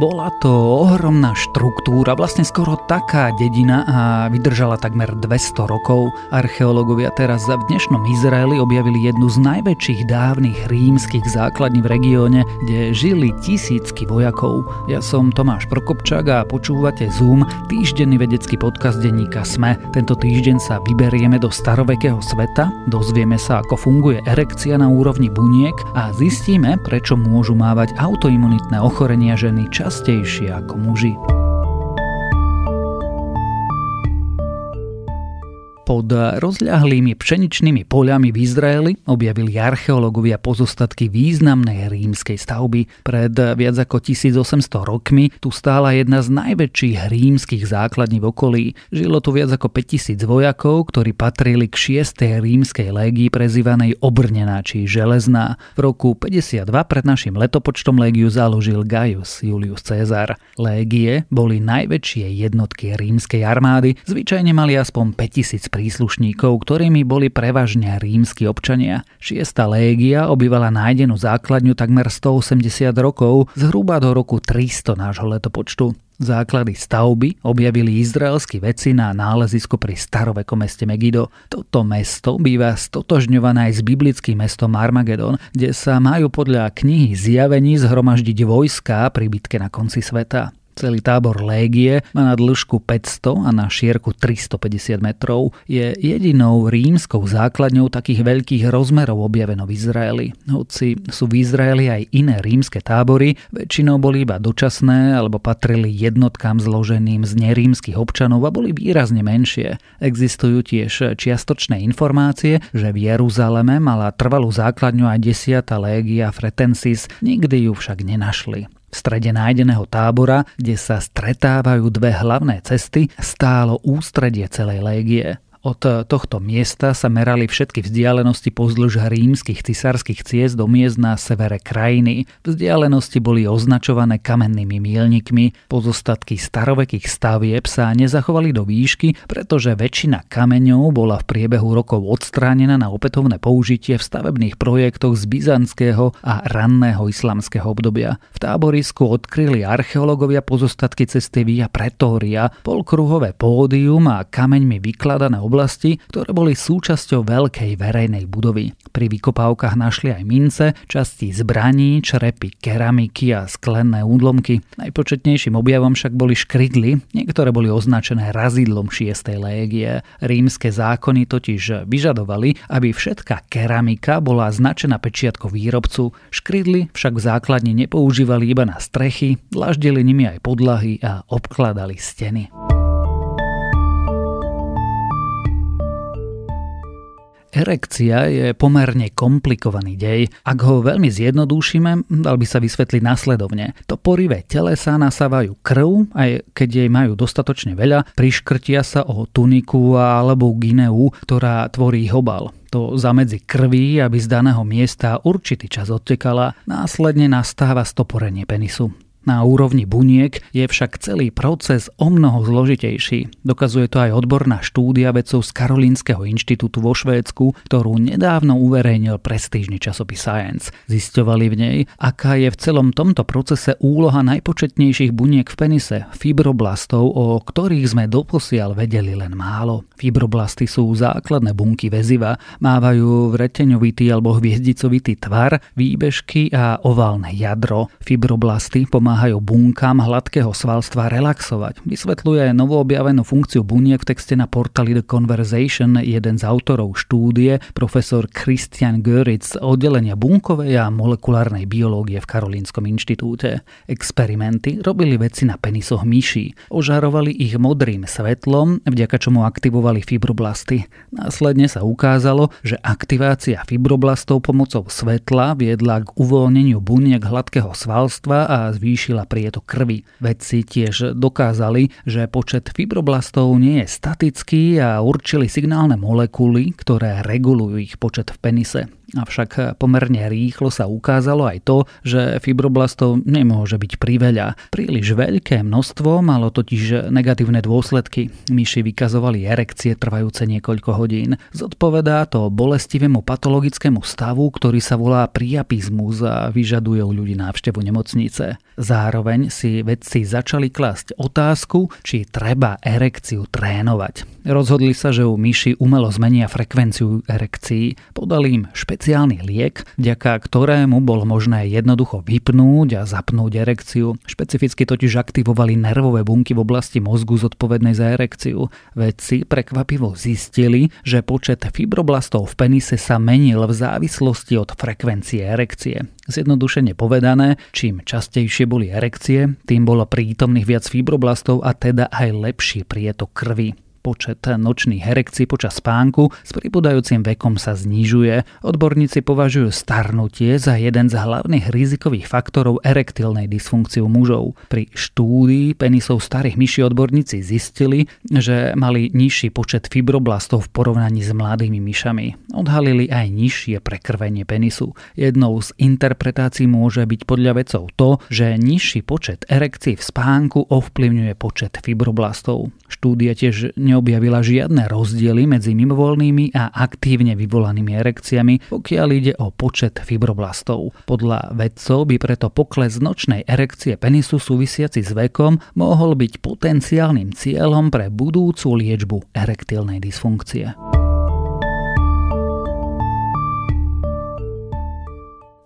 Bola to ohromná štruktúra, vlastne skoro taká dedina a vydržala takmer 200 rokov. Archeológovia teraz v dnešnom Izraeli objavili jednu z najväčších dávnych rímskych základní v regióne, kde žili tisícky vojakov. Ja som Tomáš Prokopčák a počúvate Zoom, týždenný vedecký podcast denníka SME. Tento týždeň sa vyberieme do starovekého sveta, dozvieme sa, ako funguje erekcia na úrovni buniek a zistíme, prečo môžu mávať autoimunitné ochorenia ženy častejšie ako muži. Pod rozľahlými pšeničnými poľami v Izraeli objavili archeológovia pozostatky významnej rímskej stavby. Pred viac ako 1800 rokmi tu stála jedna z najväčších rímskych základní v okolí. Žilo tu viac ako 5000 vojakov, ktorí patrili k 6. rímskej légii prezývanej Obrnená či Železná. V roku 52 pred našim letopočtom légiu založil Gaius Julius Caesar. Légie boli najväčšie jednotky rímskej armády, zvyčajne mali aspoň 5000 príslušníkov, ktorými boli prevažne rímsky občania. Šiesta légia obývala nájdenú základňu takmer 180 rokov, zhruba do roku 300 nášho letopočtu. Základy stavby objavili izraelskí veci na nálezisku pri starovekom meste Megido. Toto mesto býva stotožňované aj s biblickým mestom Armagedon, kde sa majú podľa knihy zjavení zhromaždiť vojska pri bitke na konci sveta. Celý tábor Légie má na dĺžku 500 a na šírku 350 metrov. Je jedinou rímskou základňou takých veľkých rozmerov objaveno v Izraeli. Hoci sú v Izraeli aj iné rímske tábory, väčšinou boli iba dočasné alebo patrili jednotkám zloženým z nerímskych občanov a boli výrazne menšie. Existujú tiež čiastočné informácie, že v Jeruzaleme mala trvalú základňu aj 10. légia Fretensis, nikdy ju však nenašli. V strede nájdeného tábora, kde sa stretávajú dve hlavné cesty, stálo ústredie celej légie. Od tohto miesta sa merali všetky vzdialenosti pozdĺž rímskych cisárskych ciest do miest na severe krajiny. Vzdialenosti boli označované kamennými mílnikmi. Pozostatky starovekých stavieb sa nezachovali do výšky, pretože väčšina kameňov bola v priebehu rokov odstránená na opätovné použitie v stavebných projektoch z byzantského a ranného islamského obdobia. V táborisku odkryli archeológovia pozostatky cesty Via Pretoria, polkruhové pódium a kameňmi vykladané oblasti, ktoré boli súčasťou veľkej verejnej budovy. Pri vykopávkach našli aj mince, časti zbraní, črepy, keramiky a sklené údlomky. Najpočetnejším objavom však boli škrydly, niektoré boli označené razidlom 6. légie. Rímske zákony totiž vyžadovali, aby všetká keramika bola značená pečiatko výrobcu. Škrydly však v základni nepoužívali iba na strechy, dlaždili nimi aj podlahy a obkladali steny. Erekcia je pomerne komplikovaný dej. Ak ho veľmi zjednodušíme, dal by sa vysvetliť následovne. To porive telesa nasávajú krv, aj keď jej majú dostatočne veľa, priškrtia sa o tuniku alebo gineu, ktorá tvorí obal. To zamedzi krví, aby z daného miesta určitý čas odtekala, následne nastáva stoporenie penisu. Na úrovni buniek je však celý proces o mnoho zložitejší. Dokazuje to aj odborná štúdia vedcov z Karolinského inštitútu vo Švédsku, ktorú nedávno uverejnil prestížny časopis Science. Zisťovali v nej, aká je v celom tomto procese úloha najpočetnejších buniek v penise, fibroblastov, o ktorých sme doposiaľ vedeli len málo. Fibroblasty sú základné bunky väziva, mávajú vreteňovitý alebo hviezdicovitý tvar, výbežky a oválne jadro. Fibroblasty pomáhajú pomáhajú bunkám hladkého svalstva relaxovať. Vysvetľuje novoobjavenú funkciu buniek v texte na portáli The Conversation jeden z autorov štúdie, profesor Christian Göritz z oddelenia bunkovej a molekulárnej biológie v Karolínskom inštitúte. Experimenty robili veci na penisoch myší. Ožarovali ich modrým svetlom, vďaka čomu aktivovali fibroblasty. Následne sa ukázalo, že aktivácia fibroblastov pomocou svetla viedla k uvoľneniu buniek hladkého svalstva a zvýšeniu zvýšila prietok krvi. Vedci tiež dokázali, že počet fibroblastov nie je statický a určili signálne molekuly, ktoré regulujú ich počet v penise. Avšak pomerne rýchlo sa ukázalo aj to, že fibroblastov nemôže byť priveľa. Príliš veľké množstvo malo totiž negatívne dôsledky. Myši vykazovali erekcie trvajúce niekoľko hodín. Zodpovedá to bolestivému patologickému stavu, ktorý sa volá priapizmus a vyžaduje u ľudí návštevu nemocnice. Zároveň si vedci začali klásť otázku, či treba erekciu trénovať. Rozhodli sa, že u myši umelo zmenia frekvenciu erekcií. Podali im špeciálny liek, vďaka ktorému bolo možné jednoducho vypnúť a zapnúť erekciu. Špecificky totiž aktivovali nervové bunky v oblasti mozgu zodpovednej za erekciu. Vedci prekvapivo zistili, že počet fibroblastov v penise sa menil v závislosti od frekvencie erekcie. Zjednodušene povedané, čím častejšie boli erekcie, tým bolo prítomných viac fibroblastov a teda aj lepší prietok krvi. Počet nočných erekcií počas spánku s pribúdajúcim vekom sa znižuje. Odborníci považujú starnutie za jeden z hlavných rizikových faktorov erektilnej dysfunkciu mužov. Pri štúdii penisov starých myší odborníci zistili, že mali nižší počet fibroblastov v porovnaní s mladými myšami. Odhalili aj nižšie prekrvenie penisu. Jednou z interpretácií môže byť podľa vedcov to, že nižší počet erekcií v spánku ovplyvňuje počet fibroblastov. Štúdia tiež neobjavila žiadne rozdiely medzi mimovolnými a aktívne vyvolanými erekciami, pokiaľ ide o počet fibroblastov. Podľa vedcov by preto pokles nočnej erekcie penisu súvisiaci s vekom mohol byť potenciálnym cieľom pre budúcu liečbu erektilnej dysfunkcie.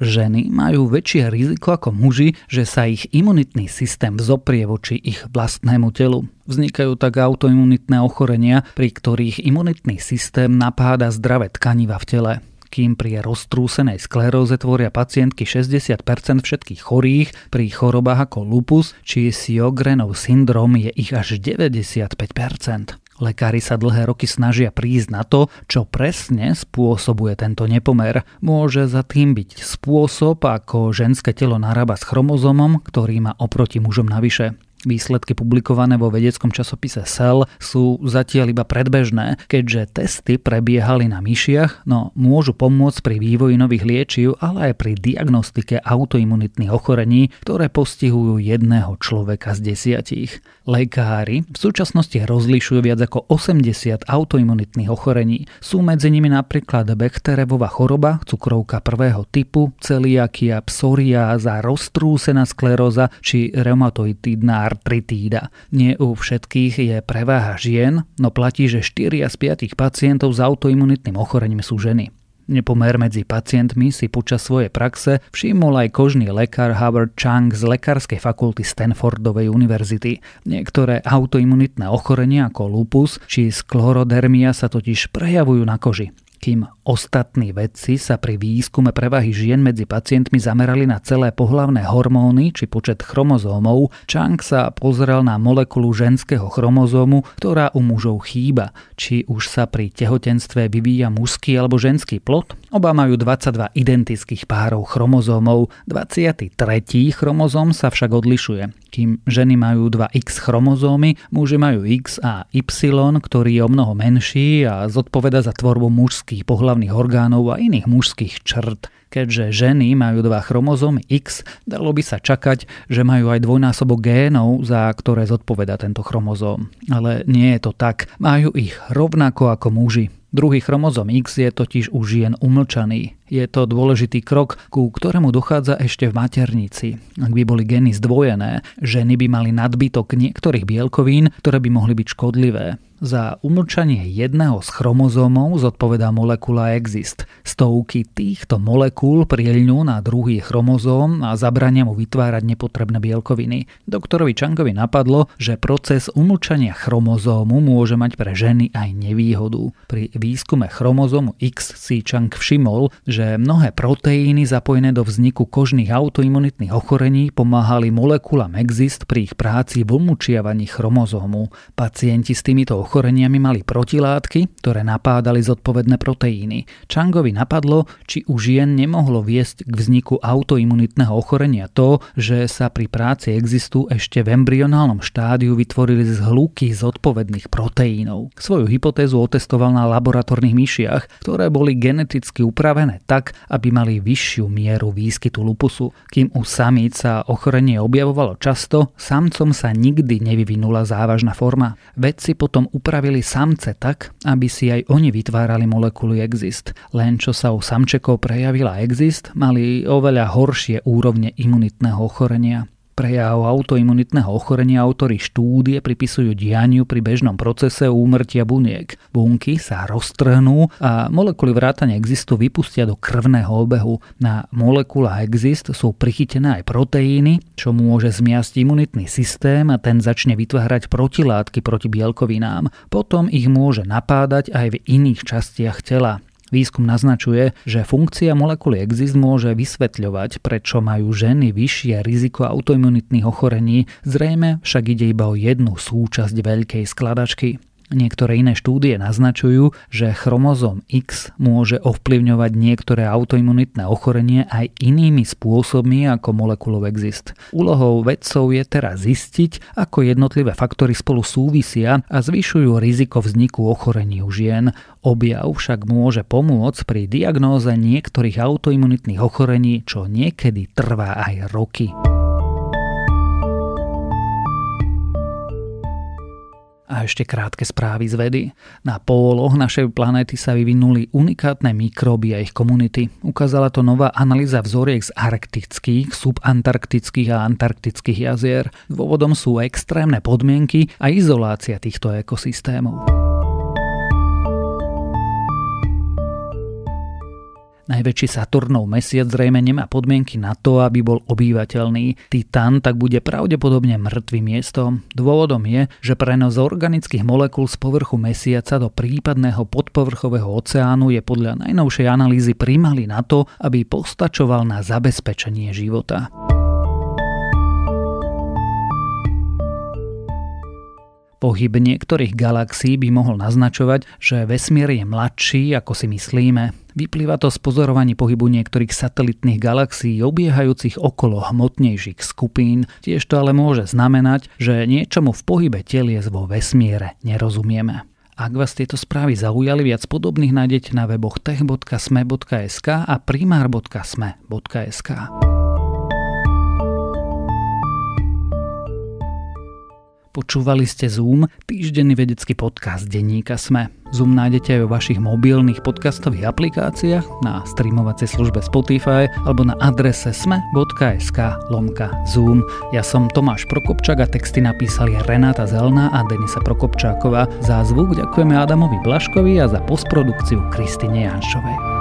Ženy majú väčšie riziko ako muži, že sa ich imunitný systém vzoprie voči ich vlastnému telu. Vznikajú tak autoimunitné ochorenia, pri ktorých imunitný systém napáda zdravé tkaniva v tele kým pri roztrúsenej skleróze tvoria pacientky 60% všetkých chorých, pri chorobách ako lupus či Sjogrenov syndrom je ich až 95%. Lekári sa dlhé roky snažia prísť na to, čo presne spôsobuje tento nepomer. Môže za tým byť spôsob, ako ženské telo narába s chromozomom, ktorý má oproti mužom navyše. Výsledky publikované vo vedeckom časopise Cell sú zatiaľ iba predbežné, keďže testy prebiehali na myšiach, no môžu pomôcť pri vývoji nových liečiv, ale aj pri diagnostike autoimunitných ochorení, ktoré postihujú jedného človeka z desiatich. Lekári v súčasnosti rozlišujú viac ako 80 autoimunitných ochorení. Sú medzi nimi napríklad Bechterevová choroba, cukrovka prvého typu, celiakia, psoriáza, roztrúsená skleróza či reumatoidná artritída. Nie u všetkých je preváha žien, no platí, že 4 z 5 pacientov s autoimunitným ochorením sú ženy. Nepomer medzi pacientmi si počas svojej praxe všimol aj kožný lekár Howard Chang z lekárskej fakulty Stanfordovej univerzity. Niektoré autoimunitné ochorenia ako lupus či sklorodermia sa totiž prejavujú na koži kým ostatní vedci sa pri výskume prevahy žien medzi pacientmi zamerali na celé pohlavné hormóny či počet chromozómov, Chang sa pozrel na molekulu ženského chromozómu, ktorá u mužov chýba. Či už sa pri tehotenstve vyvíja mužský alebo ženský plod? Oba majú 22 identických párov chromozómov, 23. chromozóm sa však odlišuje. Kým ženy majú dva X chromozómy, muži majú X a Y, ktorý je o mnoho menší a zodpoveda za tvorbu mužských pohlavných orgánov a iných mužských črt. Keďže ženy majú dva chromozómy X, dalo by sa čakať, že majú aj dvojnásobok génov, za ktoré zodpoveda tento chromozóm. Ale nie je to tak. Majú ich rovnako ako muži. Druhý chromozom X je totiž u žien umlčaný. Je to dôležitý krok, ku ktorému dochádza ešte v maternici. Ak by boli gény zdvojené, ženy by mali nadbytok niektorých bielkovín, ktoré by mohli byť škodlivé. Za umlčanie jedného z chromozómov zodpovedá molekula Exist. Stovky týchto molekúl prielňú na druhý chromozóm a zabrania mu vytvárať nepotrebné bielkoviny. Doktorovi Changovi napadlo, že proces umlčania chromozómu môže mať pre ženy aj nevýhodu. Pri výskume chromozómu X si Chang všimol, že mnohé proteíny zapojené do vzniku kožných autoimunitných ochorení pomáhali molekulám Exist pri ich práci v umlčiavaní chromozómu. Pacienti s týmito ochoreniami mali protilátky, ktoré napádali zodpovedné proteíny. Changovi napadlo, či u žien nemohlo viesť k vzniku autoimunitného ochorenia to, že sa pri práci existu ešte v embryonálnom štádiu vytvorili zhluky zodpovedných proteínov. Svoju hypotézu otestoval na laboratórnych myšiach, ktoré boli geneticky upravené tak, aby mali vyššiu mieru výskytu lupusu. Kým u samíc sa ochorenie objavovalo často, samcom sa nikdy nevyvinula závažná forma. Vedci potom upravili samce tak, aby si aj oni vytvárali molekuly exist. Len čo sa u samčekov prejavila exist, mali oveľa horšie úrovne imunitného ochorenia prejav autoimunitného ochorenia autory štúdie pripisujú dianiu pri bežnom procese úmrtia buniek. Bunky sa roztrhnú a molekuly vrátane existu vypustia do krvného obehu. Na molekulách exist sú prichytené aj proteíny, čo môže zmiasť imunitný systém a ten začne vytvárať protilátky proti bielkovinám. Potom ich môže napádať aj v iných častiach tela. Výskum naznačuje, že funkcia molekuly exist môže vysvetľovať, prečo majú ženy vyššie riziko autoimunitných ochorení, zrejme však ide iba o jednu súčasť veľkej skladačky. Niektoré iné štúdie naznačujú, že chromozom X môže ovplyvňovať niektoré autoimunitné ochorenie aj inými spôsobmi ako molekulov exist. Úlohou vedcov je teraz zistiť, ako jednotlivé faktory spolu súvisia a zvyšujú riziko vzniku ochorení u žien. Objav však môže pomôcť pri diagnóze niektorých autoimunitných ochorení, čo niekedy trvá aj roky. A ešte krátke správy z vedy. Na póloch našej planéty sa vyvinuli unikátne mikróby a ich komunity. Ukázala to nová analýza vzoriek z arktických, subantarktických a antarktických jazier. Dôvodom sú extrémne podmienky a izolácia týchto ekosystémov. Najväčší Saturnov mesiac zrejme nemá podmienky na to, aby bol obývateľný. Titan tak bude pravdepodobne mŕtvým miestom. Dôvodom je, že prenos organických molekúl z povrchu mesiaca do prípadného podpovrchového oceánu je podľa najnovšej analýzy primalý na to, aby postačoval na zabezpečenie života. Pohyb niektorých galaxií by mohol naznačovať, že vesmír je mladší, ako si myslíme. Vyplýva to z pozorovaní pohybu niektorých satelitných galaxií obiehajúcich okolo hmotnejších skupín. Tiež to ale môže znamenať, že niečomu v pohybe telies vo vesmíre nerozumieme. Ak vás tieto správy zaujali, viac podobných nájdete na weboch tech.sme.sk a primár.sme.sk. Počúvali ste Zoom, týždenný vedecký podcast denníka Sme. Zoom nájdete aj vo vašich mobilných podcastových aplikáciách, na streamovacej službe Spotify alebo na adrese sme.sk lomka Zoom. Ja som Tomáš Prokopčák a texty napísali Renáta Zelná a Denisa Prokopčáková. Za zvuk ďakujeme Adamovi Blaškovi a za postprodukciu Kristine Janšovej.